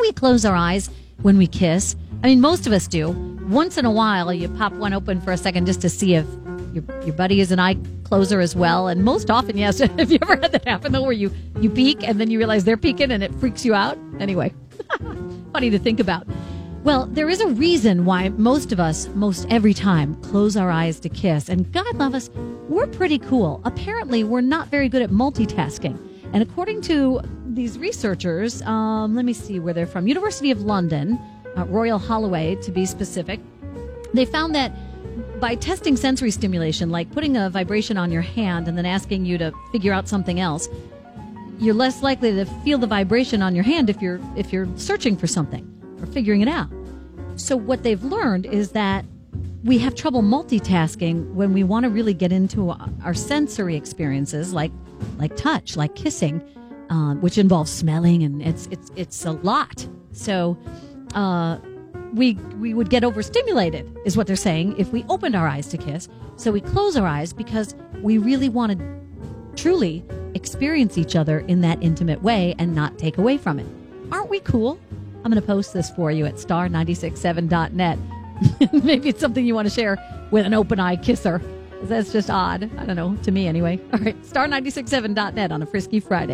we close our eyes when we kiss? I mean, most of us do. Once in a while, you pop one open for a second just to see if your, your buddy is an eye closer as well. And most often, yes. Have you ever had that happen though, where you, you peek and then you realize they're peeking and it freaks you out? Anyway, funny to think about. Well, there is a reason why most of us, most every time, close our eyes to kiss. And God love us, we're pretty cool. Apparently, we're not very good at multitasking. And according to these researchers, um, let me see where they're from University of London, uh, Royal Holloway to be specific, they found that by testing sensory stimulation, like putting a vibration on your hand and then asking you to figure out something else, you're less likely to feel the vibration on your hand if you're if you're searching for something or figuring it out. So what they've learned is that we have trouble multitasking when we want to really get into our sensory experiences, like like touch, like kissing, um, which involves smelling, and it's it's it's a lot. So. Uh, we we would get overstimulated is what they're saying if we opened our eyes to kiss. So we close our eyes because we really want to truly experience each other in that intimate way and not take away from it. Aren't we cool? I'm going to post this for you at star967.net maybe it's something you want to share with an open eye kisser. That's just odd. I don't know. To me anyway. All right. star967.net on a frisky friday